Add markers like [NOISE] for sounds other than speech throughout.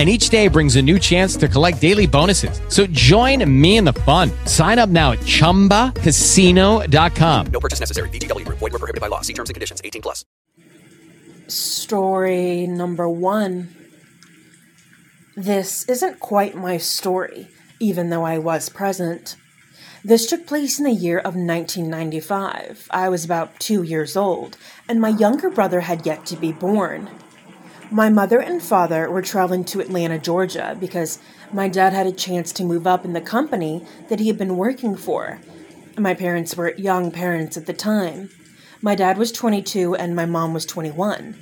and each day brings a new chance to collect daily bonuses. So join me in the fun. Sign up now at ChumbaCasino.com. No purchase necessary. VGW. Void were prohibited by law. See terms and conditions. 18 plus. Story number one. This isn't quite my story, even though I was present. This took place in the year of 1995. I was about two years old, and my younger brother had yet to be born. My mother and father were traveling to Atlanta, Georgia, because my dad had a chance to move up in the company that he had been working for. My parents were young parents at the time. My dad was 22 and my mom was 21.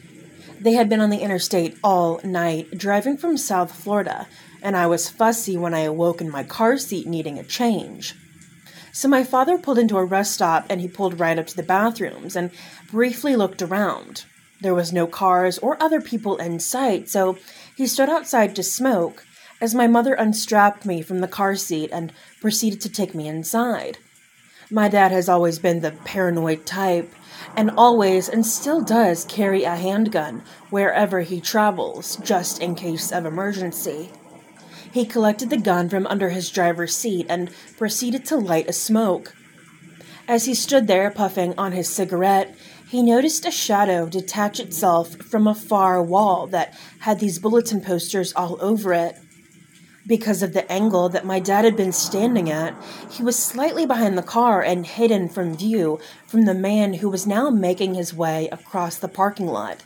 They had been on the interstate all night, driving from South Florida, and I was fussy when I awoke in my car seat needing a change. So my father pulled into a rest stop and he pulled right up to the bathrooms and briefly looked around. There was no cars or other people in sight, so he stood outside to smoke as my mother unstrapped me from the car seat and proceeded to take me inside. My dad has always been the paranoid type, and always and still does carry a handgun wherever he travels, just in case of emergency. He collected the gun from under his driver's seat and proceeded to light a smoke. As he stood there puffing on his cigarette, he noticed a shadow detach itself from a far wall that had these bulletin posters all over it. Because of the angle that my dad had been standing at, he was slightly behind the car and hidden from view from the man who was now making his way across the parking lot.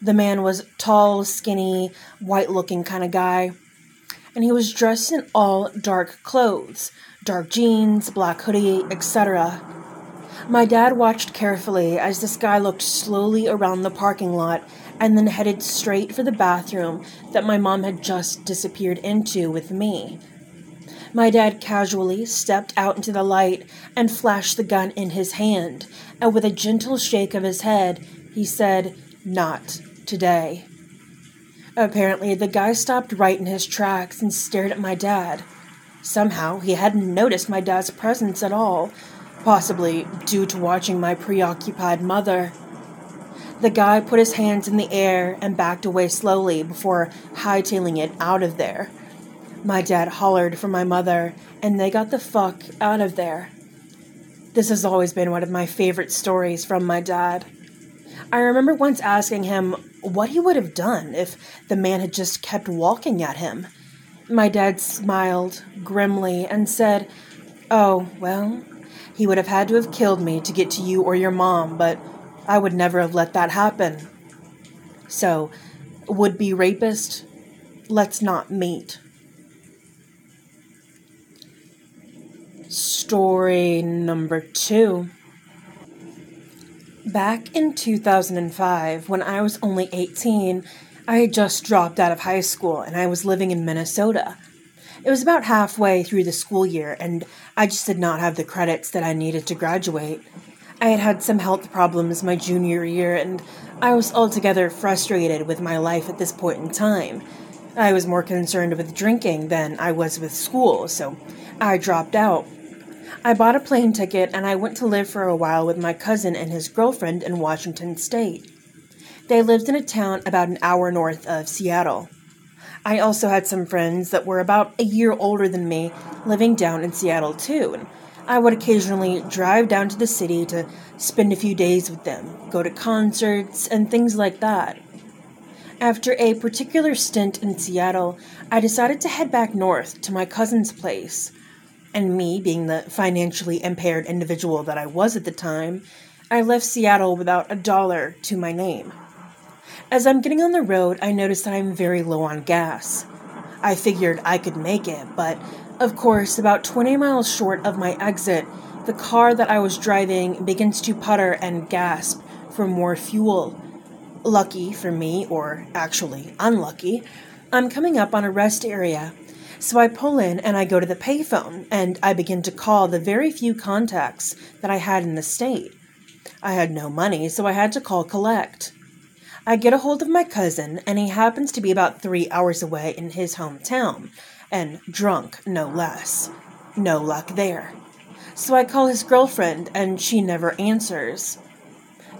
The man was tall, skinny, white looking kind of guy, and he was dressed in all dark clothes dark jeans, black hoodie, etc. My dad watched carefully as this guy looked slowly around the parking lot and then headed straight for the bathroom that my mom had just disappeared into with me. My dad casually stepped out into the light and flashed the gun in his hand, and with a gentle shake of his head, he said, Not today. Apparently, the guy stopped right in his tracks and stared at my dad. Somehow, he hadn't noticed my dad's presence at all, possibly due to watching my preoccupied mother. The guy put his hands in the air and backed away slowly before hightailing it out of there. My dad hollered for my mother, and they got the fuck out of there. This has always been one of my favorite stories from my dad. I remember once asking him what he would have done if the man had just kept walking at him. My dad smiled grimly and said, Oh, well, he would have had to have killed me to get to you or your mom, but I would never have let that happen. So, would be rapist, let's not meet. Story number two. Back in 2005, when I was only 18, I had just dropped out of high school and I was living in Minnesota. It was about halfway through the school year, and I just did not have the credits that I needed to graduate. I had had some health problems my junior year, and I was altogether frustrated with my life at this point in time. I was more concerned with drinking than I was with school, so I dropped out. I bought a plane ticket and I went to live for a while with my cousin and his girlfriend in Washington State. They lived in a town about an hour north of Seattle. I also had some friends that were about a year older than me living down in Seattle too, and I would occasionally drive down to the city to spend a few days with them, go to concerts, and things like that. After a particular stint in Seattle, I decided to head back north to my cousin's place. And me, being the financially impaired individual that I was at the time, I left Seattle without a dollar to my name. As I'm getting on the road, I notice that I'm very low on gas. I figured I could make it, but of course, about 20 miles short of my exit, the car that I was driving begins to putter and gasp for more fuel. Lucky for me, or actually unlucky, I'm coming up on a rest area. So I pull in and I go to the payphone and I begin to call the very few contacts that I had in the state. I had no money, so I had to call collect. I get a hold of my cousin, and he happens to be about three hours away in his hometown, and drunk, no less. No luck there. So I call his girlfriend, and she never answers.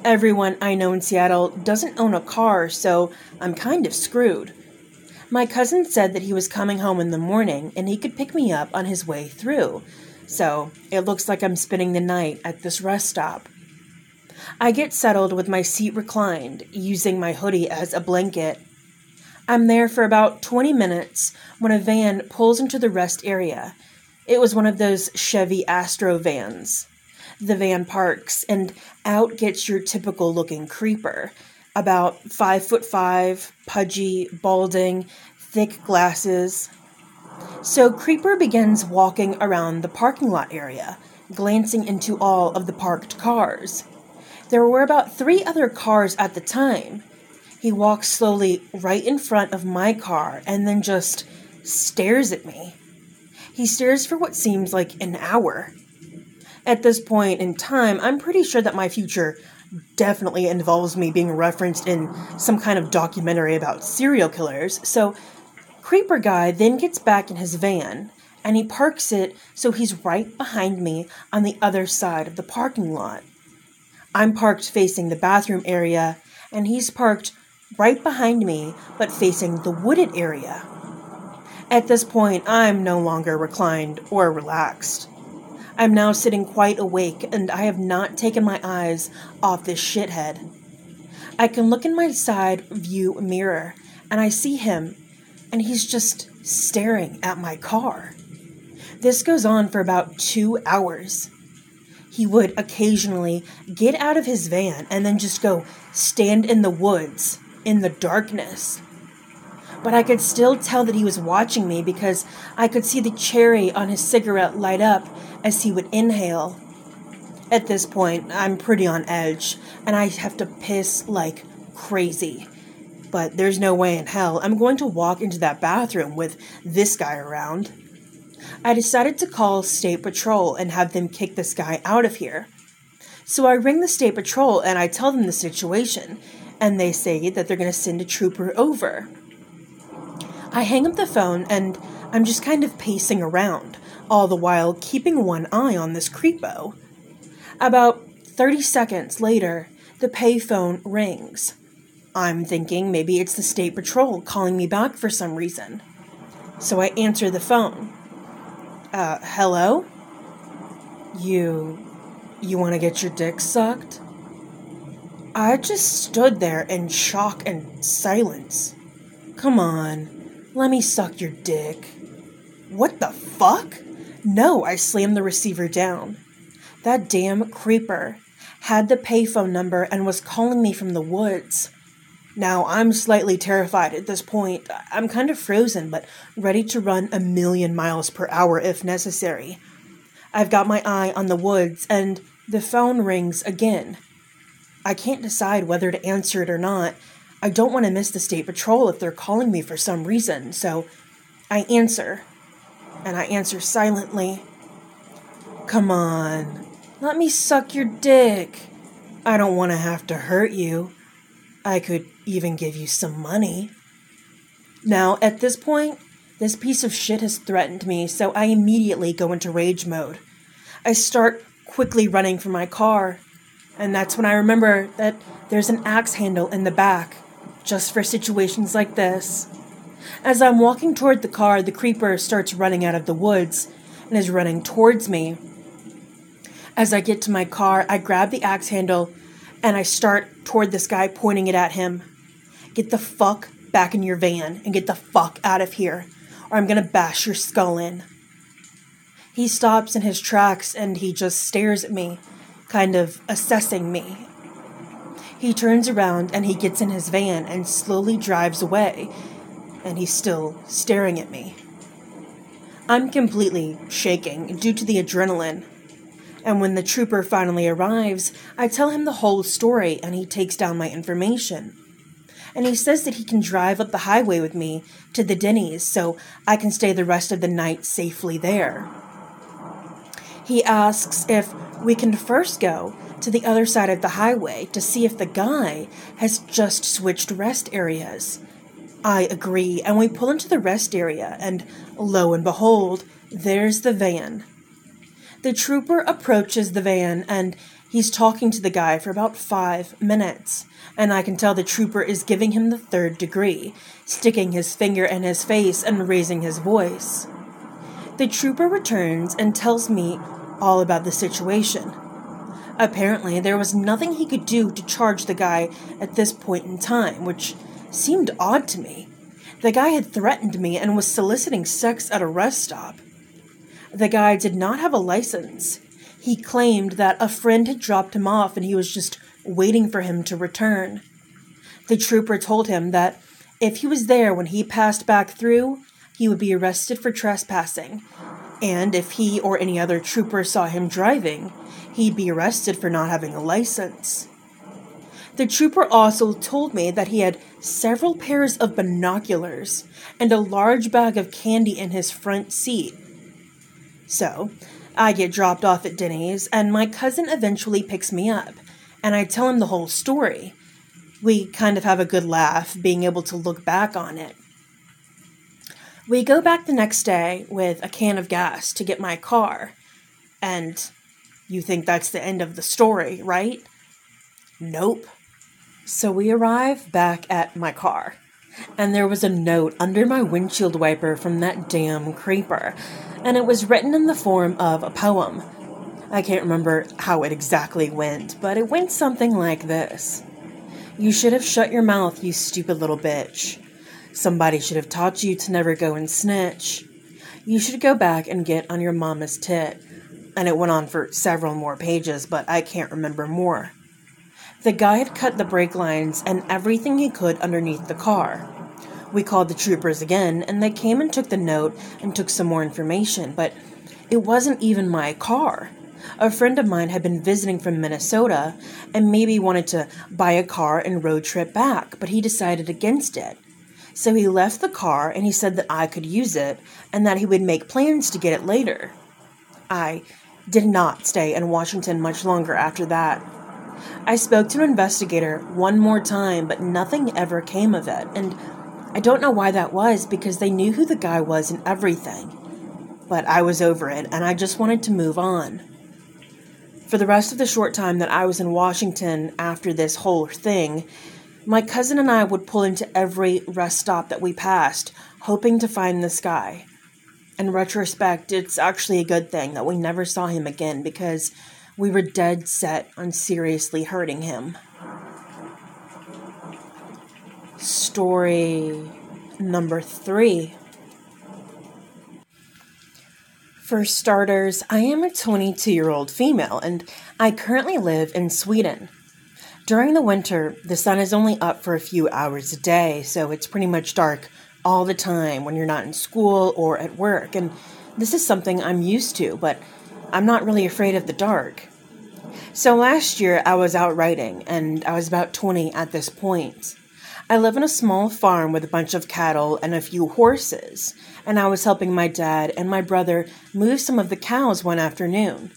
Everyone I know in Seattle doesn't own a car, so I'm kind of screwed. My cousin said that he was coming home in the morning and he could pick me up on his way through, so it looks like I'm spending the night at this rest stop. I get settled with my seat reclined, using my hoodie as a blanket. I'm there for about 20 minutes when a van pulls into the rest area. It was one of those Chevy Astro vans. The van parks, and out gets your typical looking creeper. About five foot five, pudgy, balding, thick glasses. So Creeper begins walking around the parking lot area, glancing into all of the parked cars. There were about three other cars at the time. He walks slowly right in front of my car and then just stares at me. He stares for what seems like an hour. At this point in time, I'm pretty sure that my future definitely involves me being referenced in some kind of documentary about serial killers, so Creeper Guy then gets back in his van and he parks it so he's right behind me on the other side of the parking lot. I'm parked facing the bathroom area, and he's parked right behind me, but facing the wooded area. At this point, I'm no longer reclined or relaxed. I'm now sitting quite awake, and I have not taken my eyes off this shithead. I can look in my side view mirror, and I see him, and he's just staring at my car. This goes on for about two hours he would occasionally get out of his van and then just go stand in the woods in the darkness. But I could still tell that he was watching me because I could see the cherry on his cigarette light up as he would inhale. At this point, I'm pretty on edge and I have to piss like crazy. But there's no way in hell I'm going to walk into that bathroom with this guy around. I decided to call State Patrol and have them kick this guy out of here. So I ring the State Patrol and I tell them the situation, and they say that they're going to send a trooper over. I hang up the phone and I'm just kind of pacing around, all the while keeping one eye on this creepo. About 30 seconds later, the payphone rings. I'm thinking maybe it's the State Patrol calling me back for some reason. So I answer the phone. Uh, hello? You. you want to get your dick sucked? I just stood there in shock and silence. Come on, let me suck your dick. What the fuck? No, I slammed the receiver down. That damn creeper had the payphone number and was calling me from the woods. Now, I'm slightly terrified at this point. I'm kind of frozen, but ready to run a million miles per hour if necessary. I've got my eye on the woods, and the phone rings again. I can't decide whether to answer it or not. I don't want to miss the state patrol if they're calling me for some reason, so I answer. And I answer silently. Come on, let me suck your dick. I don't want to have to hurt you. I could even give you some money. Now, at this point, this piece of shit has threatened me, so I immediately go into rage mode. I start quickly running for my car, and that's when I remember that there's an axe handle in the back, just for situations like this. As I'm walking toward the car, the creeper starts running out of the woods and is running towards me. As I get to my car, I grab the axe handle and I start toward this guy, pointing it at him. Get the fuck back in your van and get the fuck out of here, or I'm gonna bash your skull in. He stops in his tracks and he just stares at me. kind of assessing me. He turns around and he gets in his van and slowly drives away, and he's still staring at me. I'm completely shaking due to the adrenaline. And when the trooper finally arrives, I tell him the whole story and he takes down my information. And he says that he can drive up the highway with me to the Denny's so I can stay the rest of the night safely there. He asks if we can first go to the other side of the highway to see if the guy has just switched rest areas. I agree, and we pull into the rest area, and lo and behold, there's the van. The trooper approaches the van and he's talking to the guy for about five minutes. And I can tell the trooper is giving him the third degree, sticking his finger in his face and raising his voice. The trooper returns and tells me all about the situation. Apparently, there was nothing he could do to charge the guy at this point in time, which seemed odd to me. The guy had threatened me and was soliciting sex at a rest stop. The guy did not have a license. He claimed that a friend had dropped him off and he was just waiting for him to return. The trooper told him that if he was there when he passed back through, he would be arrested for trespassing. And if he or any other trooper saw him driving, he'd be arrested for not having a license. The trooper also told me that he had several pairs of binoculars and a large bag of candy in his front seat so, I get dropped off at Denny's, and my cousin eventually picks me up, and I tell him the whole story. We kind of have a good laugh, being able to look back on it. We go back the next day with a can of gas to get my car, and you think that's the end of the story, right? Nope. So we arrive back at my car, and there was a note under my windshield wiper from that damn creeper and it was written in the form of a poem. I can't remember how it exactly went, but it went something like this You should have shut your mouth, you stupid little bitch. Somebody should have taught you to never go and snitch. You should go back and get on your mama's tit. And it went on for several more pages, but I can't remember more. The guy had cut the brake lines and everything he could underneath the car. We called the troopers again, and they came and took the note and took some more information, but it wasn't even my car. A friend of mine had been visiting from Minnesota and maybe wanted to buy a car and road trip back, but he decided against it. So he left the car and he said that I could use it and that he would make plans to get it later. I did not stay in Washington much longer after that. I spoke to an investigator one more time, but nothing ever came of it, and I don't know why that was because they knew who the guy was and everything. But I was over it and I just wanted to move on. For the rest of the short time that I was in Washington after this whole thing, my cousin and I would pull into every rest stop that we passed, hoping to find this guy. In retrospect, it's actually a good thing that we never saw him again because we were dead set on seriously hurting him story number three. For starters, I am a 22 year old female and I currently live in Sweden. During the winter, the sun is only up for a few hours a day, so it's pretty much dark all the time when you're not in school or at work, and this is something I'm used to, but I'm not really afraid of the dark. So last year I was out riding, and I was about 20 at this point. I live on a small farm with a bunch of cattle and a few horses, and I was helping my dad and my brother move some of the cows one afternoon.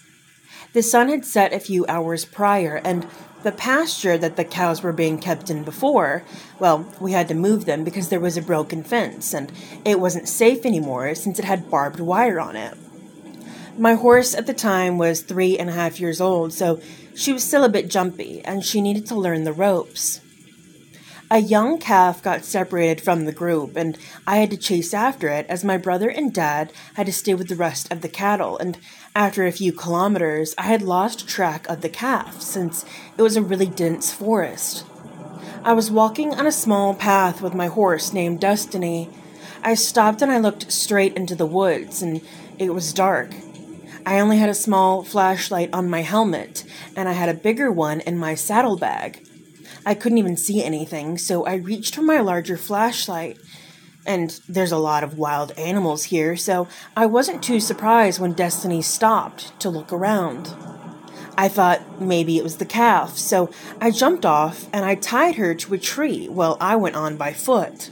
The sun had set a few hours prior, and the pasture that the cows were being kept in before, well, we had to move them because there was a broken fence, and it wasn't safe anymore since it had barbed wire on it. My horse at the time was three and a half years old, so she was still a bit jumpy, and she needed to learn the ropes. A young calf got separated from the group, and I had to chase after it as my brother and dad had to stay with the rest of the cattle. And after a few kilometers, I had lost track of the calf since it was a really dense forest. I was walking on a small path with my horse named Destiny. I stopped and I looked straight into the woods, and it was dark. I only had a small flashlight on my helmet, and I had a bigger one in my saddlebag. I couldn't even see anything, so I reached for my larger flashlight. And there's a lot of wild animals here, so I wasn't too surprised when Destiny stopped to look around. I thought maybe it was the calf, so I jumped off and I tied her to a tree while I went on by foot.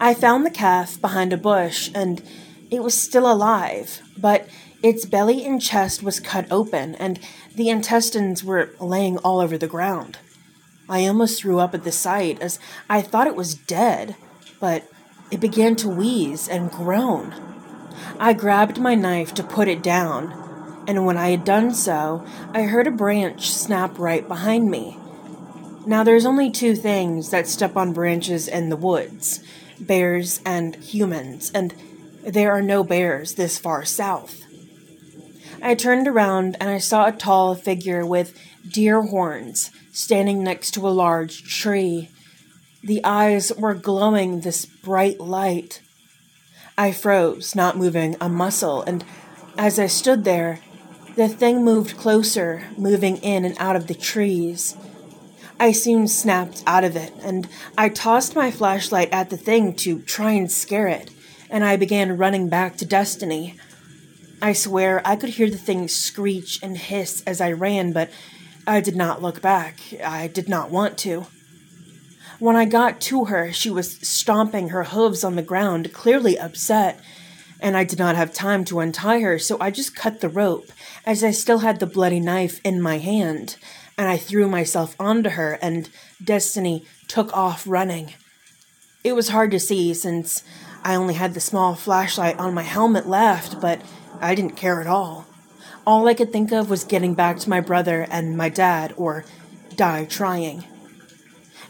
I found the calf behind a bush and it was still alive, but its belly and chest was cut open and the intestines were laying all over the ground. I almost threw up at the sight as I thought it was dead, but it began to wheeze and groan. I grabbed my knife to put it down, and when I had done so, I heard a branch snap right behind me. Now, there's only two things that step on branches in the woods bears and humans, and there are no bears this far south. I turned around and I saw a tall figure with deer horns standing next to a large tree. The eyes were glowing this bright light. I froze, not moving a muscle, and as I stood there, the thing moved closer, moving in and out of the trees. I soon snapped out of it, and I tossed my flashlight at the thing to try and scare it, and I began running back to Destiny. I swear I could hear the thing screech and hiss as I ran, but I did not look back. I did not want to. When I got to her, she was stomping her hooves on the ground, clearly upset, and I did not have time to untie her, so I just cut the rope, as I still had the bloody knife in my hand, and I threw myself onto her, and Destiny took off running. It was hard to see since I only had the small flashlight on my helmet left, but I didn't care at all. All I could think of was getting back to my brother and my dad, or die trying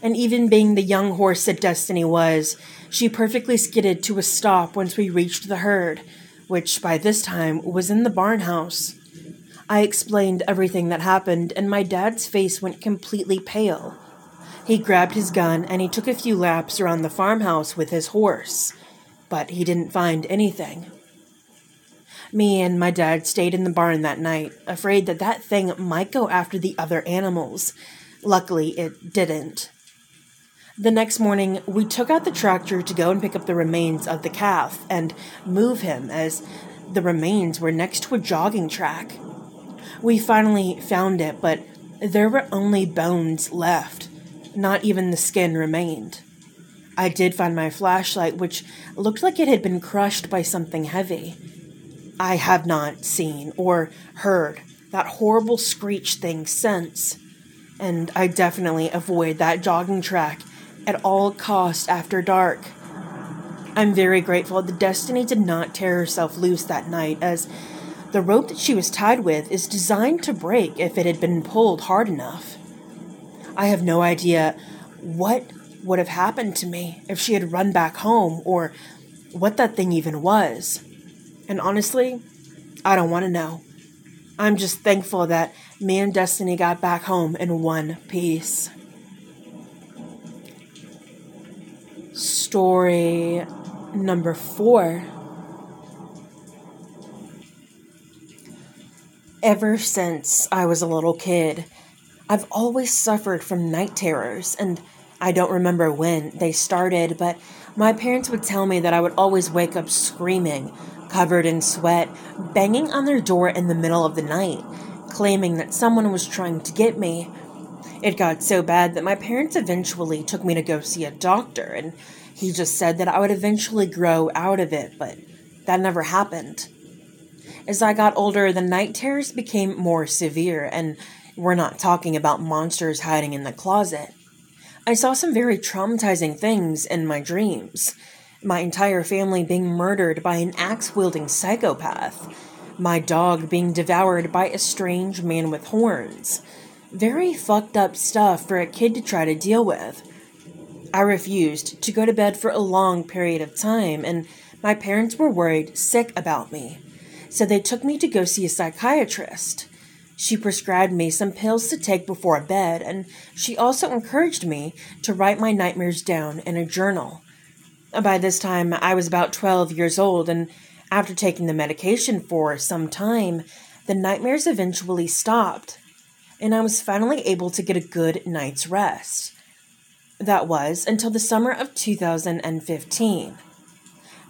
and even being the young horse that Destiny was, she perfectly skidded to a stop once we reached the herd, which by this time was in the barn house. I explained everything that happened, and my dad's face went completely pale. He grabbed his gun and he took a few laps around the farmhouse with his horse, but he didn't find anything. Me and my dad stayed in the barn that night, afraid that that thing might go after the other animals. Luckily, it didn't. The next morning, we took out the tractor to go and pick up the remains of the calf and move him as the remains were next to a jogging track. We finally found it, but there were only bones left. Not even the skin remained. I did find my flashlight, which looked like it had been crushed by something heavy. I have not seen or heard that horrible screech thing since, and I definitely avoid that jogging track at all costs after dark. I'm very grateful that Destiny did not tear herself loose that night, as the rope that she was tied with is designed to break if it had been pulled hard enough. I have no idea what would have happened to me if she had run back home or what that thing even was. And honestly, I don't want to know. I'm just thankful that me and Destiny got back home in one piece. story number four. Ever since I was a little kid, I've always suffered from night terrors, and I don't remember when they started, but my parents would tell me that I would always wake up screaming, covered in sweat, banging on their door in the middle of the night, claiming that someone was trying to get me. It got so bad that my parents eventually took me to go see a doctor, and he just said that I would eventually grow out of it, but that never happened. As I got older, the night terrors became more severe, and we're not talking about monsters hiding in the closet. I saw some very traumatizing things in my dreams. My entire family being murdered by an axe wielding psychopath. My dog being devoured by a strange man with horns. Very fucked up stuff for a kid to try to deal with. I refused to go to bed for a long period of time, and my parents were worried sick about me. So they took me to go see a psychiatrist. She prescribed me some pills to take before bed, and she also encouraged me to write my nightmares down in a journal. By this time, I was about 12 years old, and After taking the medication for some time, the nightmares eventually stopped, and I was finally able to get a good night's rest. That was until the summer of 2015.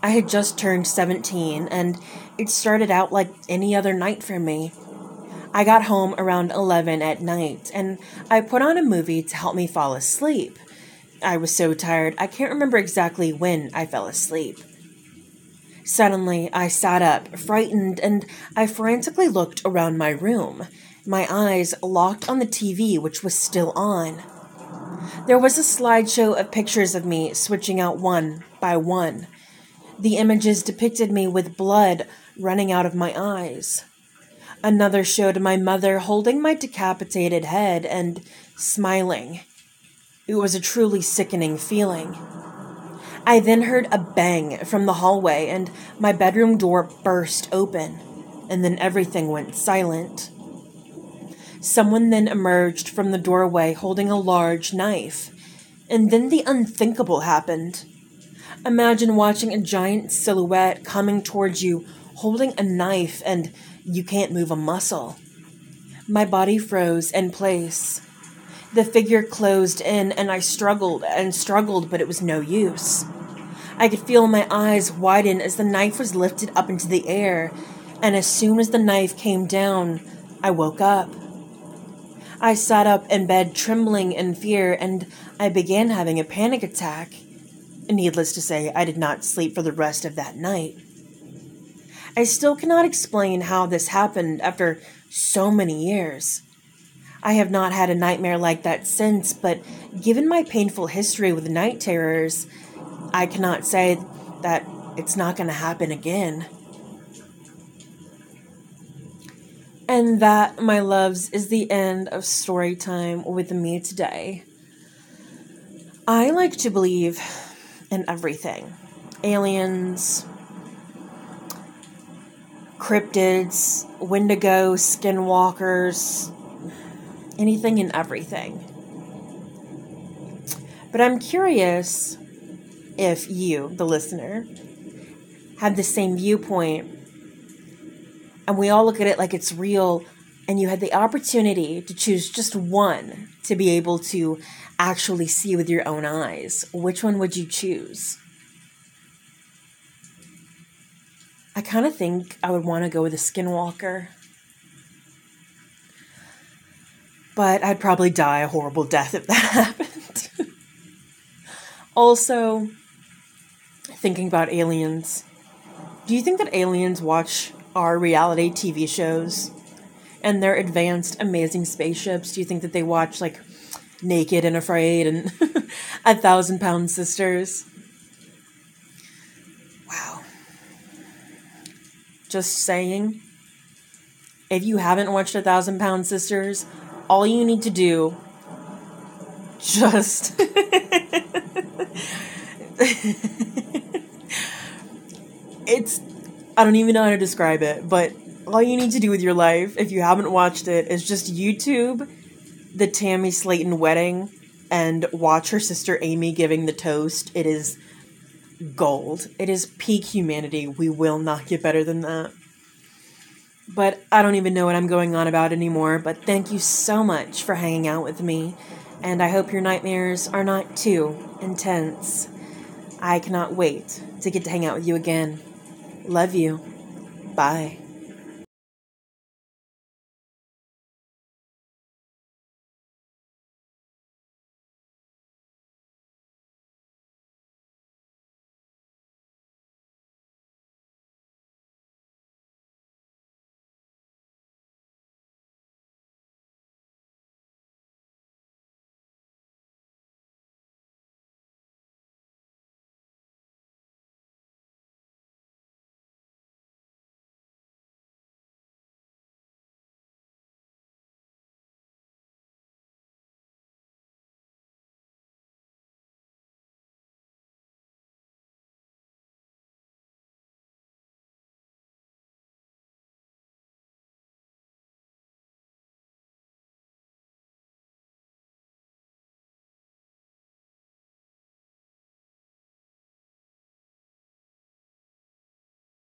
I had just turned 17, and it started out like any other night for me. I got home around 11 at night, and I put on a movie to help me fall asleep. I was so tired, I can't remember exactly when I fell asleep. Suddenly, I sat up, frightened, and I frantically looked around my room, my eyes locked on the TV, which was still on. There was a slideshow of pictures of me switching out one by one. The images depicted me with blood running out of my eyes. Another showed my mother holding my decapitated head and smiling. It was a truly sickening feeling. I then heard a bang from the hallway and my bedroom door burst open, and then everything went silent. Someone then emerged from the doorway holding a large knife, and then the unthinkable happened. Imagine watching a giant silhouette coming towards you holding a knife and you can't move a muscle. My body froze in place. The figure closed in, and I struggled and struggled, but it was no use. I could feel my eyes widen as the knife was lifted up into the air, and as soon as the knife came down, I woke up. I sat up in bed trembling in fear, and I began having a panic attack. Needless to say, I did not sleep for the rest of that night. I still cannot explain how this happened after so many years. I have not had a nightmare like that since, but given my painful history with night terrors, I cannot say that it's not going to happen again. And that, my loves, is the end of story time with me today. I like to believe in everything aliens, cryptids, wendigo, skinwalkers, anything and everything. But I'm curious if you, the listener, had the same viewpoint and we all look at it like it's real and you had the opportunity to choose just one to be able to actually see with your own eyes, which one would you choose? I kind of think I would want to go with a skinwalker. But I'd probably die a horrible death if that [LAUGHS] happened. also, thinking about aliens, do you think that aliens watch our reality TV shows and their advanced, amazing spaceships? Do you think that they watch like Naked and Afraid and [LAUGHS] A Thousand Pound Sisters? Wow. Just saying. If you haven't watched A Thousand Pound Sisters, all you need to do just it's I don't even know how to describe it, but all you need to do with your life if you haven't watched it is just YouTube the Tammy Slaton wedding and watch her sister Amy giving the toast. It is gold. It is peak humanity. We will not get better than that. But I don't even know what I'm going on about anymore. But thank you so much for hanging out with me. And I hope your nightmares are not too intense. I cannot wait to get to hang out with you again. Love you. Bye.